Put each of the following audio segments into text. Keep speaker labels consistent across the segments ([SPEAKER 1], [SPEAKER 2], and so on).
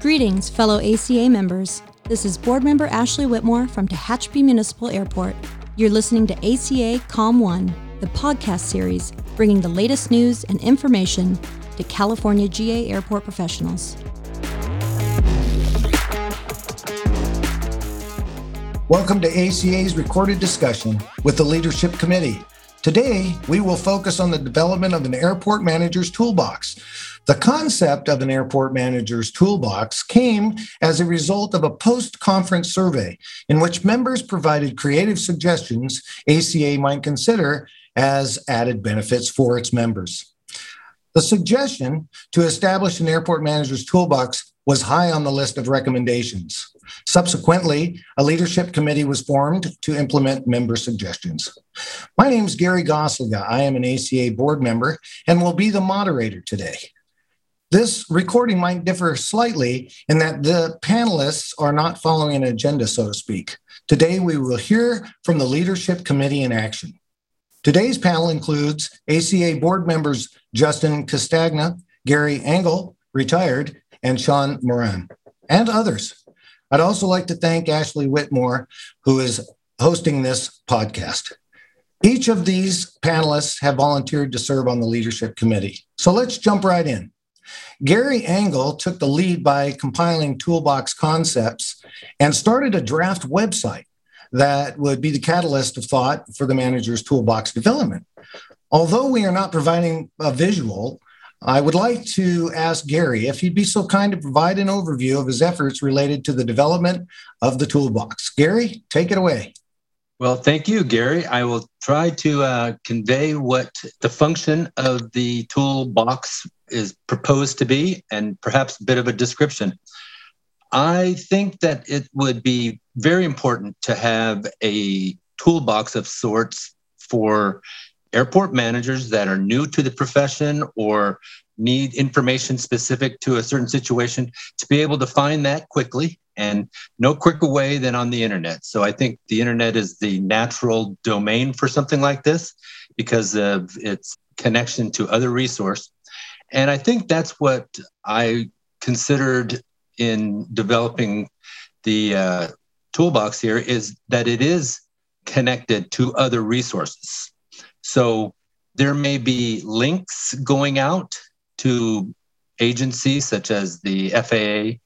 [SPEAKER 1] Greetings, fellow ACA members. This is board member Ashley Whitmore from Tehachapi Municipal Airport. You're listening to ACA Calm One, the podcast series bringing the latest news and information to California GA airport professionals.
[SPEAKER 2] Welcome to ACA's recorded discussion with the Leadership Committee. Today, we will focus on the development of an airport manager's toolbox. The concept of an airport manager's toolbox came as a result of a post conference survey in which members provided creative suggestions ACA might consider as added benefits for its members. The suggestion to establish an airport manager's toolbox was high on the list of recommendations. Subsequently, a leadership committee was formed to implement member suggestions. My name is Gary Gossliga. I am an ACA board member and will be the moderator today. This recording might differ slightly in that the panelists are not following an agenda, so to speak. Today, we will hear from the Leadership Committee in action. Today's panel includes ACA board members Justin Castagna, Gary Engel, retired, and Sean Moran, and others. I'd also like to thank Ashley Whitmore, who is hosting this podcast. Each of these panelists have volunteered to serve on the leadership committee. So let's jump right in. Gary Engel took the lead by compiling toolbox concepts and started a draft website that would be the catalyst of thought for the manager's toolbox development. Although we are not providing a visual, I would like to ask Gary if he'd be so kind to provide an overview of his efforts related to the development of the toolbox. Gary, take it away.
[SPEAKER 3] Well, thank you, Gary. I will try to uh, convey what the function of the toolbox is proposed to be and perhaps a bit of a description. I think that it would be very important to have a toolbox of sorts for airport managers that are new to the profession or need information specific to a certain situation to be able to find that quickly and no quicker way than on the internet. So I think the internet is the natural domain for something like this because of its connection to other resource. And I think that's what I considered in developing the uh, toolbox here is that it is connected to other resources. So there may be links going out to agencies such as the FAA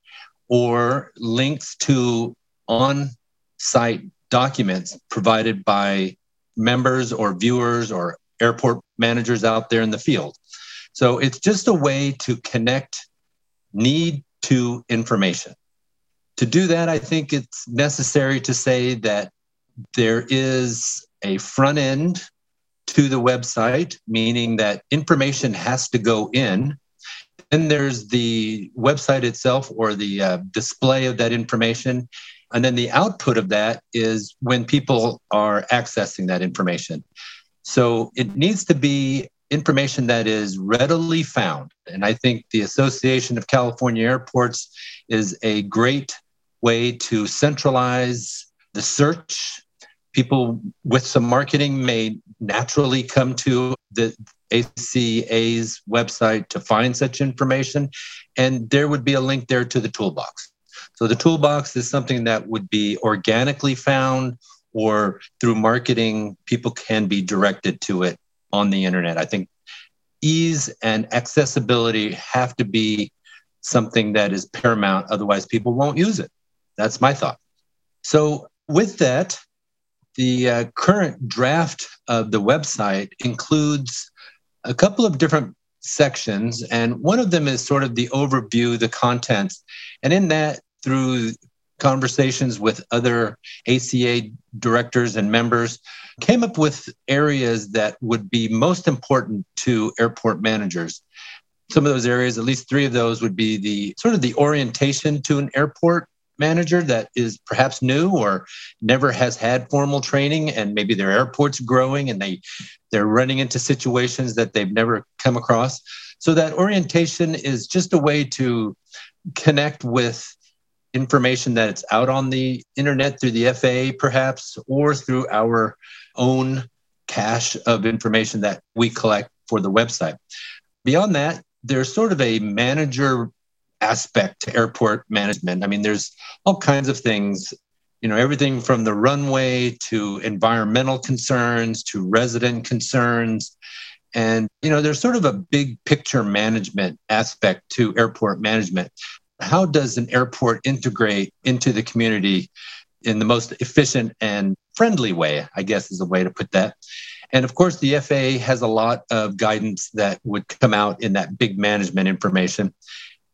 [SPEAKER 3] or links to on site documents provided by members or viewers or airport managers out there in the field. So it's just a way to connect need to information. To do that, I think it's necessary to say that there is a front end to the website, meaning that information has to go in then there's the website itself or the uh, display of that information. And then the output of that is when people are accessing that information. So it needs to be information that is readily found. And I think the Association of California Airports is a great way to centralize the search. People with some marketing may naturally come to the, ACA's website to find such information. And there would be a link there to the toolbox. So the toolbox is something that would be organically found or through marketing, people can be directed to it on the internet. I think ease and accessibility have to be something that is paramount. Otherwise, people won't use it. That's my thought. So, with that, the uh, current draft of the website includes a couple of different sections, and one of them is sort of the overview, the contents. And in that, through conversations with other ACA directors and members, came up with areas that would be most important to airport managers. Some of those areas, at least three of those, would be the sort of the orientation to an airport manager that is perhaps new or never has had formal training and maybe their airport's growing and they they're running into situations that they've never come across so that orientation is just a way to connect with information that it's out on the internet through the FAA perhaps or through our own cache of information that we collect for the website. Beyond that, there's sort of a manager aspect to airport management. I mean, there's all kinds of things, you know, everything from the runway to environmental concerns to resident concerns. And, you know, there's sort of a big picture management aspect to airport management. How does an airport integrate into the community in the most efficient and friendly way, I guess is a way to put that. And of course, the FAA has a lot of guidance that would come out in that big management information.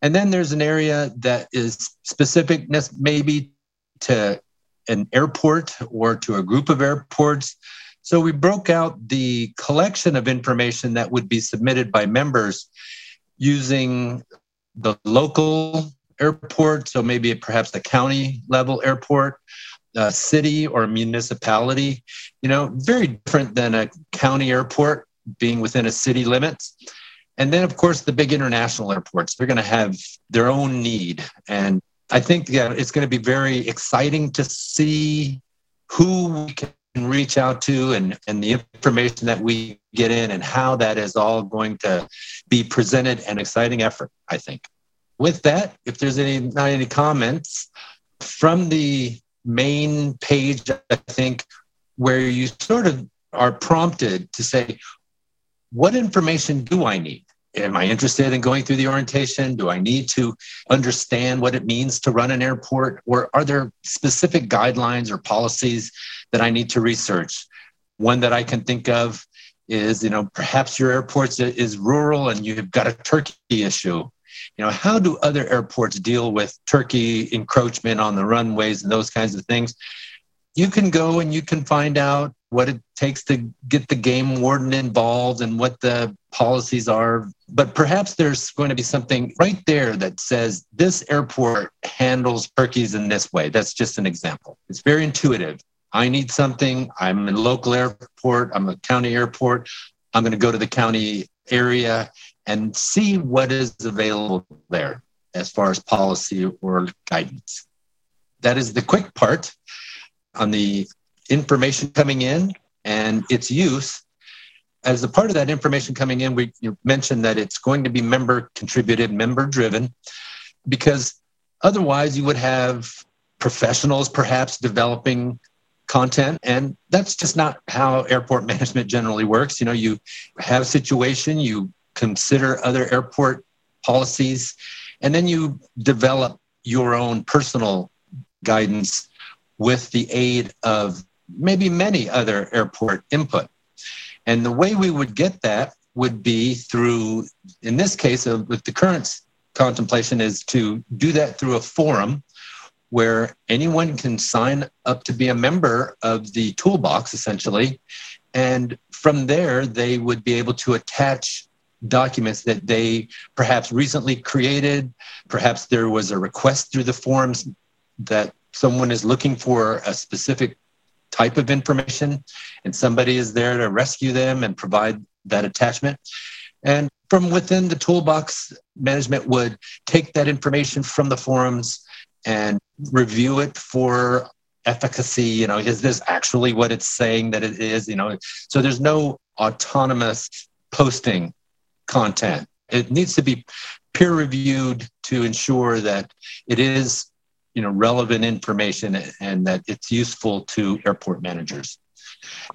[SPEAKER 3] And then there's an area that is specific, maybe to an airport or to a group of airports. So we broke out the collection of information that would be submitted by members using the local airport, so maybe perhaps the county level airport, a city or municipality, you know, very different than a county airport being within a city limits. And then, of course, the big international airports, they're going to have their own need. And I think yeah, it's going to be very exciting to see who we can reach out to and, and the information that we get in and how that is all going to be presented an exciting effort, I think. With that, if there's any not any comments from the main page, I think, where you sort of are prompted to say, what information do I need? Am I interested in going through the orientation? Do I need to understand what it means to run an airport? Or are there specific guidelines or policies that I need to research? One that I can think of is, you know, perhaps your airport is rural and you've got a turkey issue you know how do other airports deal with turkey encroachment on the runways and those kinds of things you can go and you can find out what it takes to get the game warden involved and what the policies are. But perhaps there's going to be something right there that says this airport handles turkeys in this way. That's just an example. It's very intuitive. I need something. I'm a local airport. I'm a county airport. I'm going to go to the county area and see what is available there as far as policy or guidance. That is the quick part on the information coming in and its use. As a part of that information coming in, we mentioned that it's going to be member contributed, member driven, because otherwise you would have professionals perhaps developing content and that's just not how airport management generally works you know you have a situation you consider other airport policies, and then you develop your own personal guidance with the aid of maybe many other airport input. And the way we would get that would be through, in this case, uh, with the current contemplation, is to do that through a forum where anyone can sign up to be a member of the toolbox, essentially. And from there, they would be able to attach documents that they perhaps recently created. Perhaps there was a request through the forums that someone is looking for a specific type of information and somebody is there to rescue them and provide that attachment. And from within the toolbox, management would take that information from the forums and review it for efficacy. You know, is this actually what it's saying that it is? You know, so there's no autonomous posting content. It needs to be peer reviewed to ensure that it is you know relevant information and that it's useful to airport managers.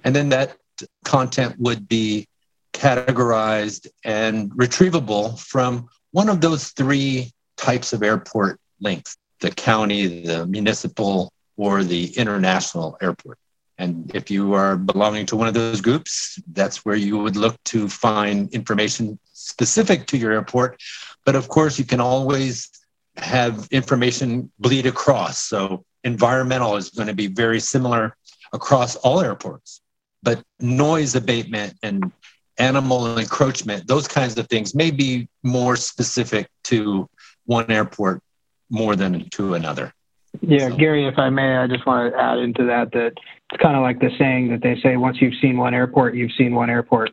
[SPEAKER 3] And then that content would be categorized and retrievable from one of those three types of airport links the county, the municipal, or the international airport. And if you are belonging to one of those groups, that's where you would look to find information specific to your airport. But of course, you can always have information bleed across. So environmental is going to be very similar across all airports. But noise abatement and animal encroachment, those kinds of things may be more specific to one airport more than to another.
[SPEAKER 4] Yeah, so. Gary, if I may, I just want to add into that that it's kind of like the saying that they say once you've seen one airport, you've seen one airport.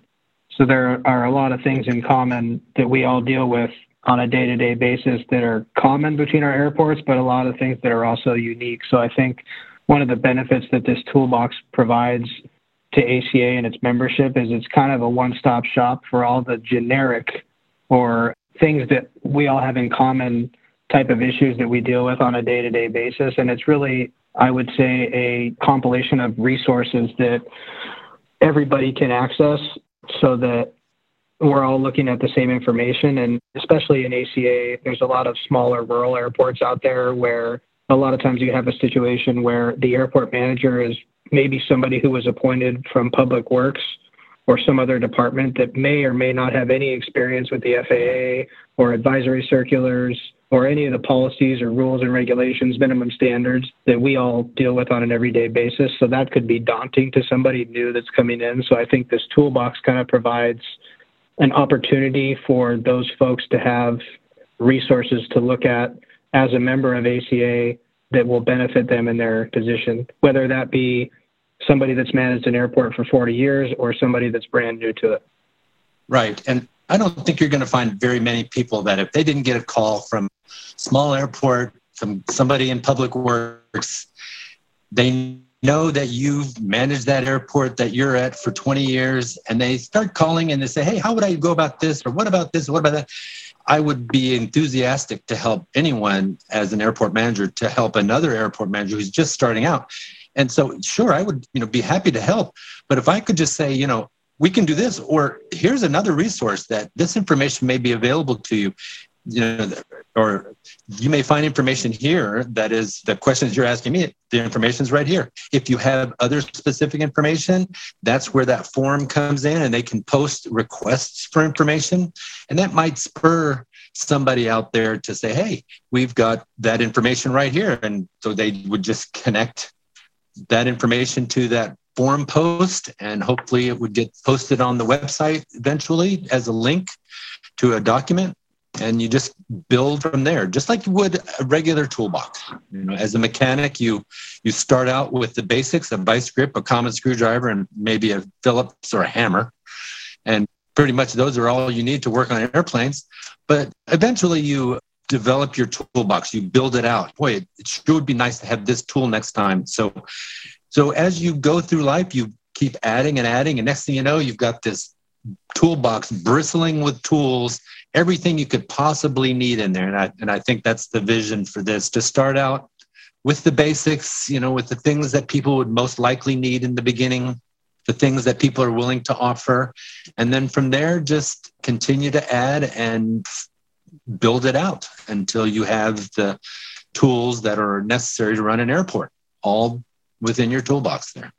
[SPEAKER 4] So there are a lot of things in common that we all deal with on a day to day basis that are common between our airports, but a lot of things that are also unique. So I think one of the benefits that this toolbox provides to ACA and its membership is it's kind of a one-stop shop for all the generic or things that we all have in common type of issues that we deal with on a day-to-day basis and it's really I would say a compilation of resources that everybody can access so that we're all looking at the same information. And especially in ACA, there's a lot of smaller rural airports out there where a lot of times you have a situation where the airport manager is maybe somebody who was appointed from public works or some other department that may or may not have any experience with the FAA or advisory circulars or any of the policies or rules and regulations, minimum standards that we all deal with on an everyday basis. So that could be daunting to somebody new that's coming in. So I think this toolbox kind of provides an opportunity for those folks to have resources to look at as a member of ACA that will benefit them in their position, whether that be somebody that's managed an airport for 40 years or somebody that's brand new to it.
[SPEAKER 3] Right. And I don't think you're going to find very many people that if they didn't get a call from small airport, from somebody in public works, they know that you've managed that airport that you're at for 20 years and they start calling and they say, Hey, how would I go about this? Or what about this? What about that? I would be enthusiastic to help anyone as an airport manager to help another airport manager who's just starting out. And so, sure, I would, you know, be happy to help. But if I could just say, you know, we can do this, or here's another resource that this information may be available to you you know, or you may find information here that is the questions you're asking me. The information is right here. If you have other specific information, that's where that form comes in, and they can post requests for information, and that might spur somebody out there to say, "Hey, we've got that information right here," and so they would just connect that information to that form post, and hopefully it would get posted on the website eventually as a link to a document and you just build from there just like you would a regular toolbox. You know as a mechanic you you start out with the basics a vice grip a common screwdriver and maybe a phillips or a hammer. And pretty much those are all you need to work on airplanes. But eventually you develop your toolbox you build it out. Boy it, it sure would be nice to have this tool next time. So so as you go through life you keep adding and adding and next thing you know you've got this toolbox bristling with tools, everything you could possibly need in there. And I, and I think that's the vision for this to start out with the basics, you know, with the things that people would most likely need in the beginning, the things that people are willing to offer. And then from there, just continue to add and build it out until you have the tools that are necessary to run an airport, all within your toolbox there.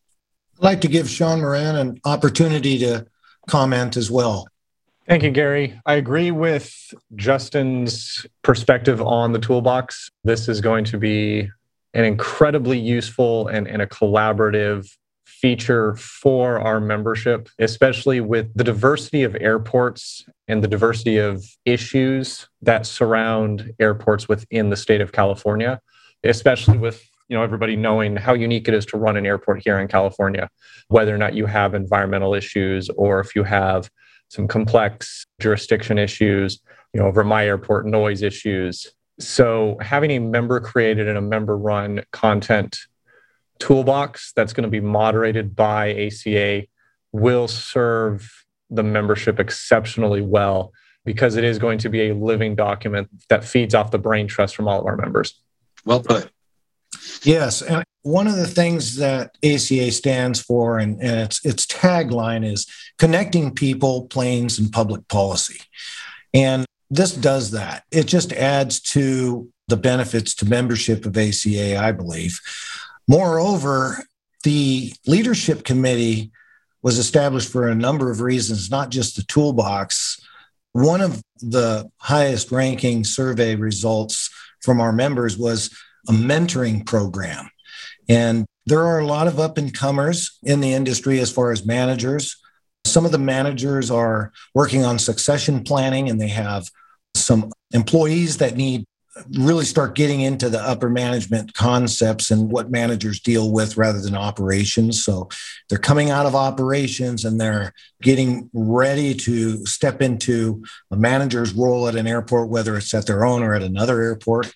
[SPEAKER 2] I'd like to give Sean Moran an opportunity to comment as well.
[SPEAKER 5] Thank you, Gary. I agree with Justin's perspective on the toolbox. This is going to be an incredibly useful and, and a collaborative feature for our membership, especially with the diversity of airports and the diversity of issues that surround airports within the state of California, especially with you know everybody knowing how unique it is to run an airport here in California, whether or not you have environmental issues or if you have some complex jurisdiction issues, you know, over my airport noise issues. So having a member created and a member run content toolbox that's going to be moderated by ACA will serve the membership exceptionally well because it is going to be a living document that feeds off the brain trust from all of our members.
[SPEAKER 3] Well put.
[SPEAKER 2] Yes. And one of the things that ACA stands for and, and its, its tagline is connecting people, planes, and public policy. And this does that. It just adds to the benefits to membership of ACA, I believe. Moreover, the leadership committee was established for a number of reasons, not just the toolbox. One of the highest ranking survey results from our members was a mentoring program. And there are a lot of up and comers in the industry as far as managers. Some of the managers are working on succession planning and they have some employees that need really start getting into the upper management concepts and what managers deal with rather than operations. So they're coming out of operations and they're getting ready to step into a manager's role at an airport, whether it's at their own or at another airport.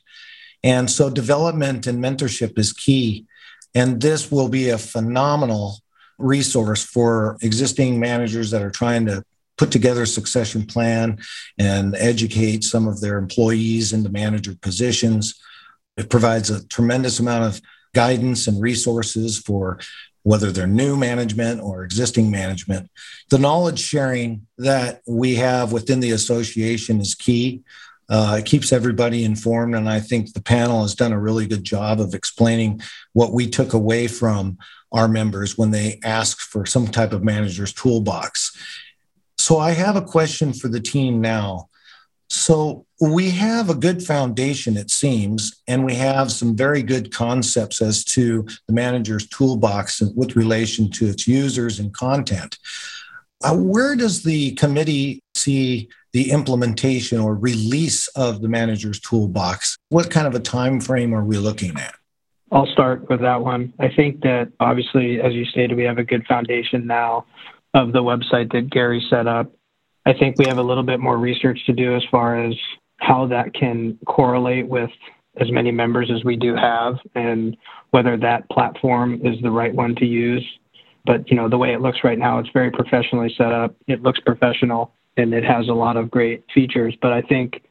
[SPEAKER 2] And so development and mentorship is key. And this will be a phenomenal resource for existing managers that are trying to put together a succession plan and educate some of their employees into manager positions. It provides a tremendous amount of guidance and resources for whether they're new management or existing management. The knowledge sharing that we have within the association is key. Uh, it keeps everybody informed. And I think the panel has done a really good job of explaining what we took away from our members when they asked for some type of manager's toolbox. So I have a question for the team now. So we have a good foundation, it seems, and we have some very good concepts as to the manager's toolbox with relation to its users and content. Uh, where does the committee see the implementation or release of the manager's toolbox? What kind of a time frame are we looking at?
[SPEAKER 4] I'll start with that one. I think that obviously, as you stated, we have a good foundation now of the website that Gary set up. I think we have a little bit more research to do as far as how that can correlate with as many members as we do have and whether that platform is the right one to use. But you know, the way it looks right now, it's very professionally set up. It looks professional and it has a lot of great features. But I think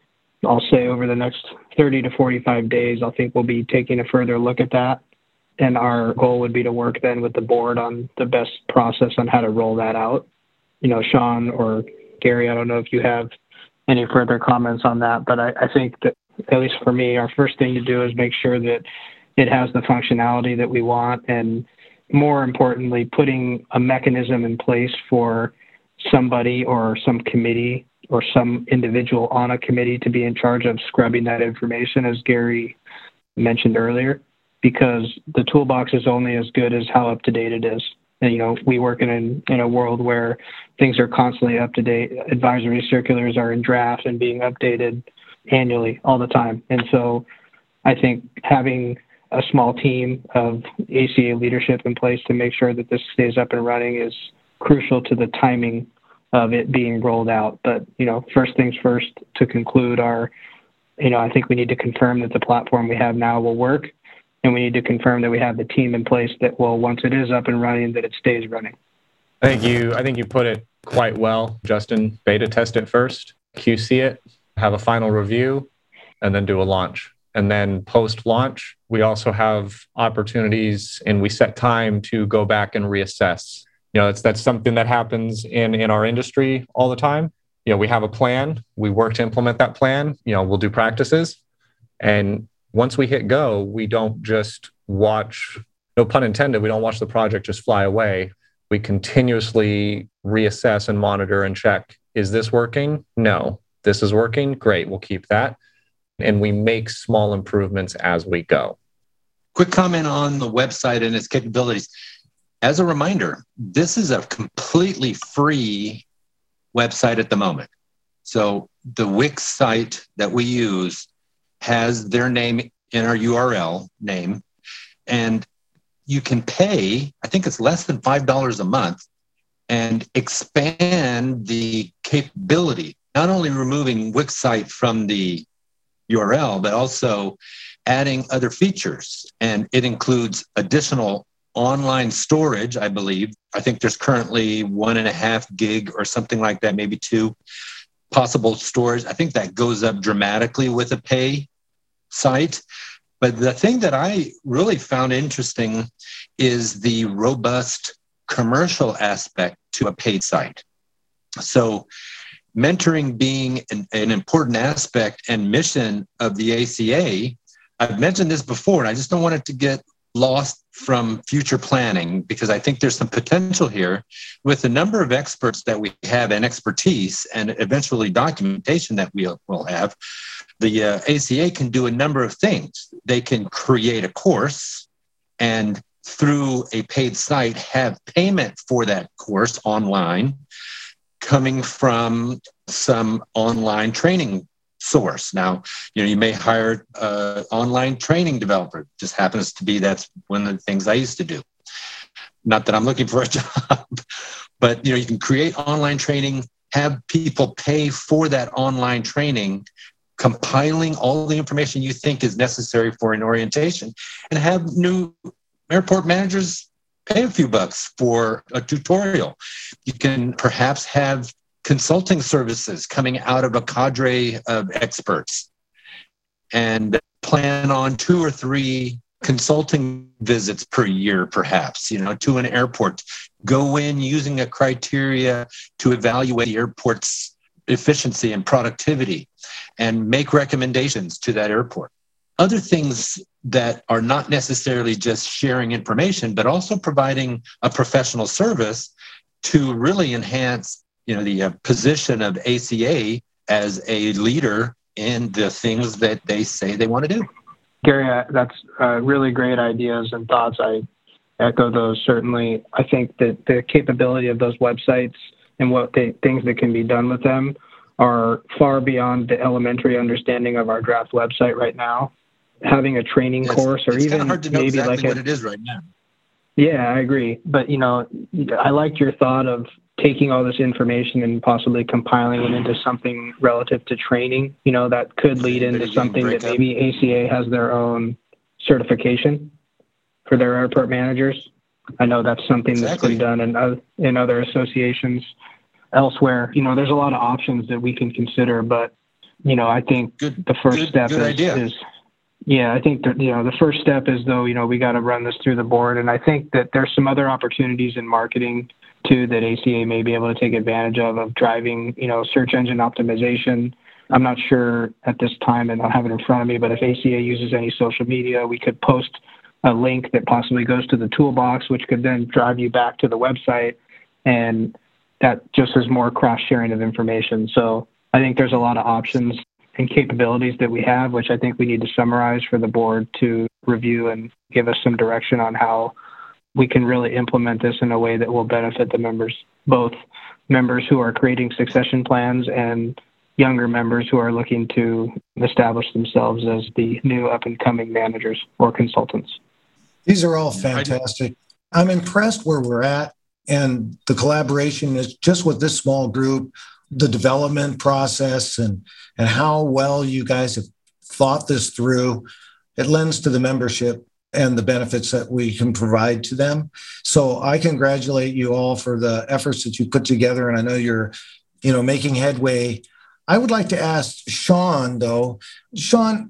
[SPEAKER 4] I'll say over the next 30 to 45 days, I think we'll be taking a further look at that. And our goal would be to work then with the board on the best process on how to roll that out. You know, Sean or Gary, I don't know if you have any further comments on that, but I, I think that at least for me, our first thing to do is make sure that it has the functionality that we want and more importantly, putting a mechanism in place for somebody or some committee or some individual on a committee to be in charge of scrubbing that information, as Gary mentioned earlier, because the toolbox is only as good as how up to date it is. And, you know, we work in, in a world where things are constantly up to date. Advisory circulars are in draft and being updated annually all the time. And so I think having a small team of ACA leadership in place to make sure that this stays up and running is crucial to the timing of it being rolled out. But, you know, first things first to conclude are, you know, I think we need to confirm that the platform we have now will work. And we need to confirm that we have the team in place that will, once it is up and running, that it stays running.
[SPEAKER 5] I think you I think you put it quite well, Justin. Beta test it first, QC it, have a final review, and then do a launch. And then post launch, we also have opportunities and we set time to go back and reassess you know that's that's something that happens in in our industry all the time. You know we have a plan. We work to implement that plan. You know we'll do practices. And once we hit go we don't just watch no pun intended we don't watch the project just fly away. We continuously reassess and monitor and check is this working? No. This is working? Great. We'll keep that. And we make small improvements as we go.
[SPEAKER 3] Quick comment on the website and its capabilities as a reminder, this is a completely free website at the moment. So the Wix site that we use has their name in our URL name, and you can pay, I think it's less than $5 a month, and expand the capability, not only removing Wix site from the URL, but also adding other features. And it includes additional online storage, I believe. I think there's currently one and a half gig or something like that, maybe two possible storage. I think that goes up dramatically with a pay site. But the thing that I really found interesting is the robust commercial aspect to a paid site. So, mentoring being an, an important aspect and mission of the ACA, I've mentioned this before, and I just don't want it to get lost from future planning because I think there's some potential here with the number of experts that we have and expertise and eventually documentation that we will have. The uh, ACA can do a number of things. They can create a course and through a paid site have payment for that course online coming from some online training source. Now, you know, you may hire an online training developer. Just happens to be that's one of the things I used to do. Not that I'm looking for a job, but you know, you can create online training, have people pay for that online training, compiling all the information you think is necessary for an orientation, and have new airport managers pay a few bucks for a tutorial. You can perhaps have consulting services coming out of a cadre of experts and plan on two or three consulting visits per year perhaps you know to an airport. Go in using a criteria to evaluate the airport's efficiency and productivity and make recommendations to that airport. Other things that are not necessarily just sharing information but also providing a professional service to really enhance you know the uh, position of ACA as a leader in the things that they say they want to do.
[SPEAKER 4] Gary, uh, that's uh, really great ideas and thoughts. I echo those certainly. I think that the capability of those websites and what they, things that can be done with them are far beyond the elementary understanding of our draft website right now. Having a training course or even maybe
[SPEAKER 3] exactly
[SPEAKER 4] like a,
[SPEAKER 3] what it is right now.
[SPEAKER 4] Yeah, I agree. But you know, I liked your thought of taking all this information and possibly compiling it into something relative to training. You know, that could lead into something that maybe ACA has their own certification for their airport managers. I know that's something exactly. that's been done in other, in other associations elsewhere. You know, there's a lot of options that we can consider, but you know, I think good, the first good, step good is, is yeah, I think that you know the first step is though you know we got to run this through the board, and I think that there's some other opportunities in marketing too that ACA may be able to take advantage of of driving you know search engine optimization. I'm not sure at this time, and I don't have it in front of me, but if ACA uses any social media, we could post a link that possibly goes to the toolbox, which could then drive you back to the website, and that just is more cross sharing of information. So I think there's a lot of options and capabilities that we have, which I think we need to summarize for the board to review and give us some direction on how we can really implement this in a way that will benefit the members, both members who are creating succession plans and younger members who are looking to establish themselves as the new up and coming managers or consultants.
[SPEAKER 2] These are all fantastic. I'm impressed where we're at and the collaboration is just with this small group the development process and and how well you guys have thought this through it lends to the membership and the benefits that we can provide to them so i congratulate you all for the efforts that you put together and i know you're you know making headway i would like to ask sean though sean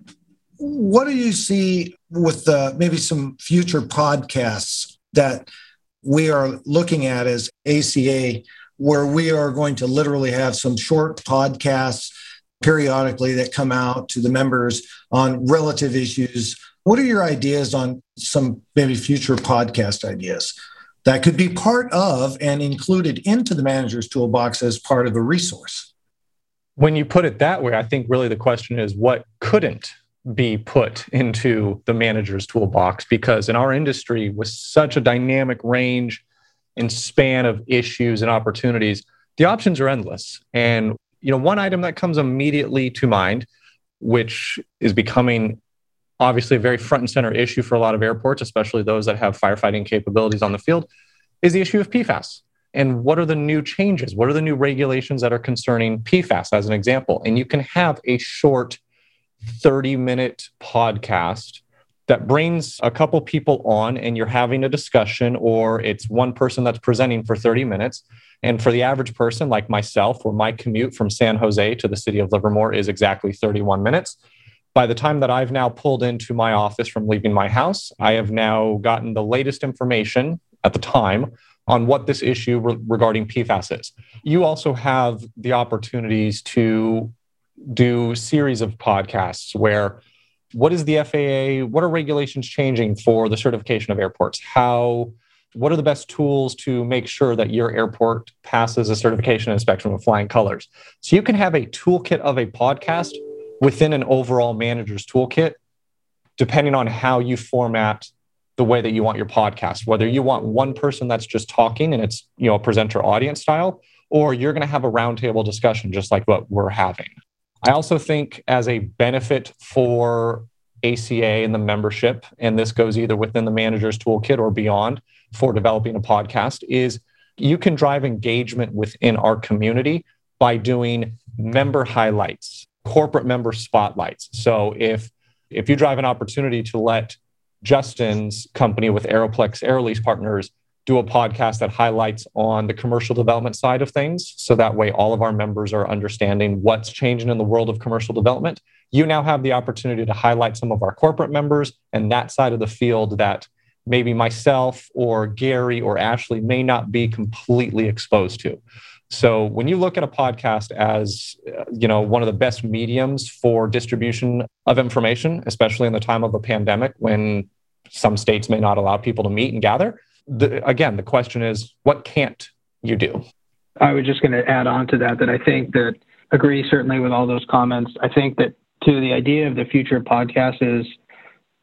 [SPEAKER 2] what do you see with the maybe some future podcasts that we are looking at as aca where we are going to literally have some short podcasts periodically that come out to the members on relative issues. What are your ideas on some maybe future podcast ideas that could be part of and included into the manager's toolbox as part of a resource?
[SPEAKER 5] When you put it that way, I think really the question is what couldn't be put into the manager's toolbox? Because in our industry, with such a dynamic range and span of issues and opportunities, the options are endless. And you know, one item that comes immediately to mind, which is becoming obviously a very front and center issue for a lot of airports, especially those that have firefighting capabilities on the field, is the issue of PFAS. And what are the new changes? What are the new regulations that are concerning PFAS, as an example? And you can have a short 30 minute podcast that brings a couple people on and you're having a discussion, or it's one person that's presenting for 30 minutes. And for the average person like myself, where my commute from San Jose to the city of Livermore is exactly 31 minutes, by the time that I've now pulled into my office from leaving my house, I have now gotten the latest information at the time on what this issue re- regarding PFAS is. You also have the opportunities to do series of podcasts where what is the FAA? What are regulations changing for the certification of airports? How what are the best tools to make sure that your airport passes a certification inspection with flying colors? So you can have a toolkit of a podcast within an overall manager's toolkit, depending on how you format the way that you want your podcast. Whether you want one person that's just talking and it's you know a presenter audience style, or you're going to have a roundtable discussion just like what we're having. I also think as a benefit for ACA and the membership, and this goes either within the manager's toolkit or beyond for developing a podcast, is you can drive engagement within our community by doing member highlights, corporate member spotlights. So if if you drive an opportunity to let Justin's company with Aeroplex Air Lease Partners do a podcast that highlights on the commercial development side of things. So that way, all of our members are understanding what's changing in the world of commercial development. You now have the opportunity to highlight some of our corporate members and that side of the field that maybe myself or Gary or Ashley may not be completely exposed to. So when you look at a podcast as uh, you know one of the best mediums for distribution of information, especially in the time of a pandemic when some states may not allow people to meet and gather, the, again the question is what can't you do?
[SPEAKER 4] I was just going to add on to that that I think that agree certainly with all those comments. I think that to the idea of the future podcast is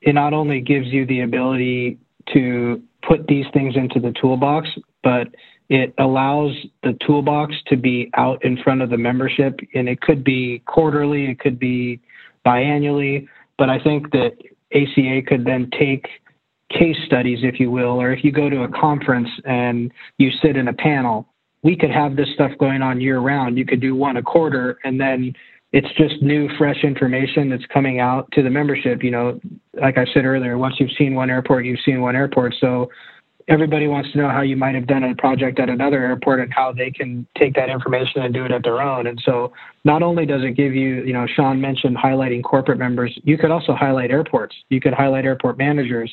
[SPEAKER 4] it not only gives you the ability to put these things into the toolbox, but it allows the toolbox to be out in front of the membership, and it could be quarterly, it could be biannually, but I think that ACA could then take case studies, if you will, or if you go to a conference and you sit in a panel, we could have this stuff going on year round. You could do one a quarter, and then it's just new, fresh information that's coming out to the membership. You know, like I said earlier, once you've seen one airport, you've seen one airport. So everybody wants to know how you might have done a project at another airport and how they can take that information and do it at their own. And so not only does it give you, you know, Sean mentioned highlighting corporate members, you could also highlight airports. You could highlight airport managers.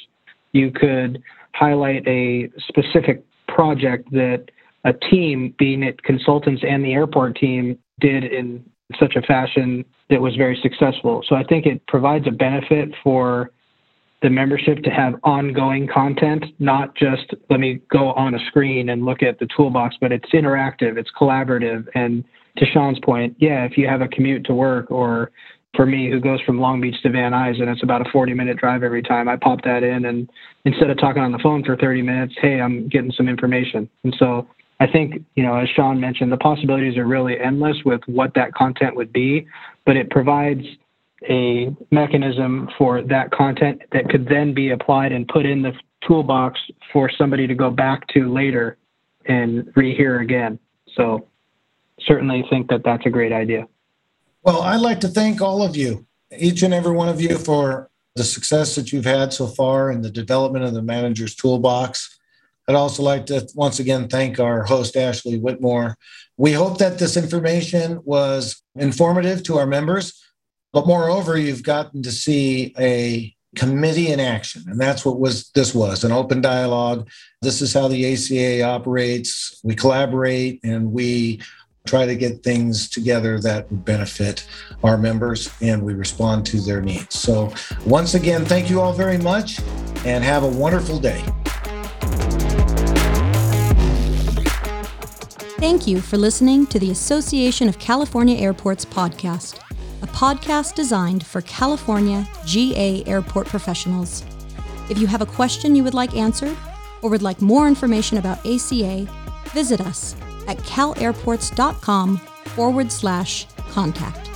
[SPEAKER 4] You could highlight a specific project that a team, being it consultants and the airport team, did in such a fashion that was very successful. So I think it provides a benefit for the membership to have ongoing content, not just let me go on a screen and look at the toolbox, but it's interactive, it's collaborative. And to Sean's point, yeah, if you have a commute to work or for me who goes from Long Beach to Van Nuys and it's about a 40 minute drive every time, I pop that in and instead of talking on the phone for 30 minutes, hey, I'm getting some information. And so I think, you know, as Sean mentioned, the possibilities are really endless with what that content would be, but it provides a mechanism for that content that could then be applied and put in the toolbox for somebody to go back to later and rehear again. So certainly think that that's a great idea.
[SPEAKER 2] Well, I'd like to thank all of you, each and every one of you, for the success that you've had so far in the development of the manager's toolbox. I'd also like to once again thank our host, Ashley Whitmore. We hope that this information was informative to our members but moreover, you've gotten to see a committee in action. And that's what was this was an open dialogue. This is how the ACA operates. We collaborate and we try to get things together that would benefit our members and we respond to their needs. So once again, thank you all very much and have a wonderful day.
[SPEAKER 1] Thank you for listening to the Association of California Airports podcast a podcast designed for California GA airport professionals. If you have a question you would like answered or would like more information about ACA, visit us at calairports.com forward slash contact.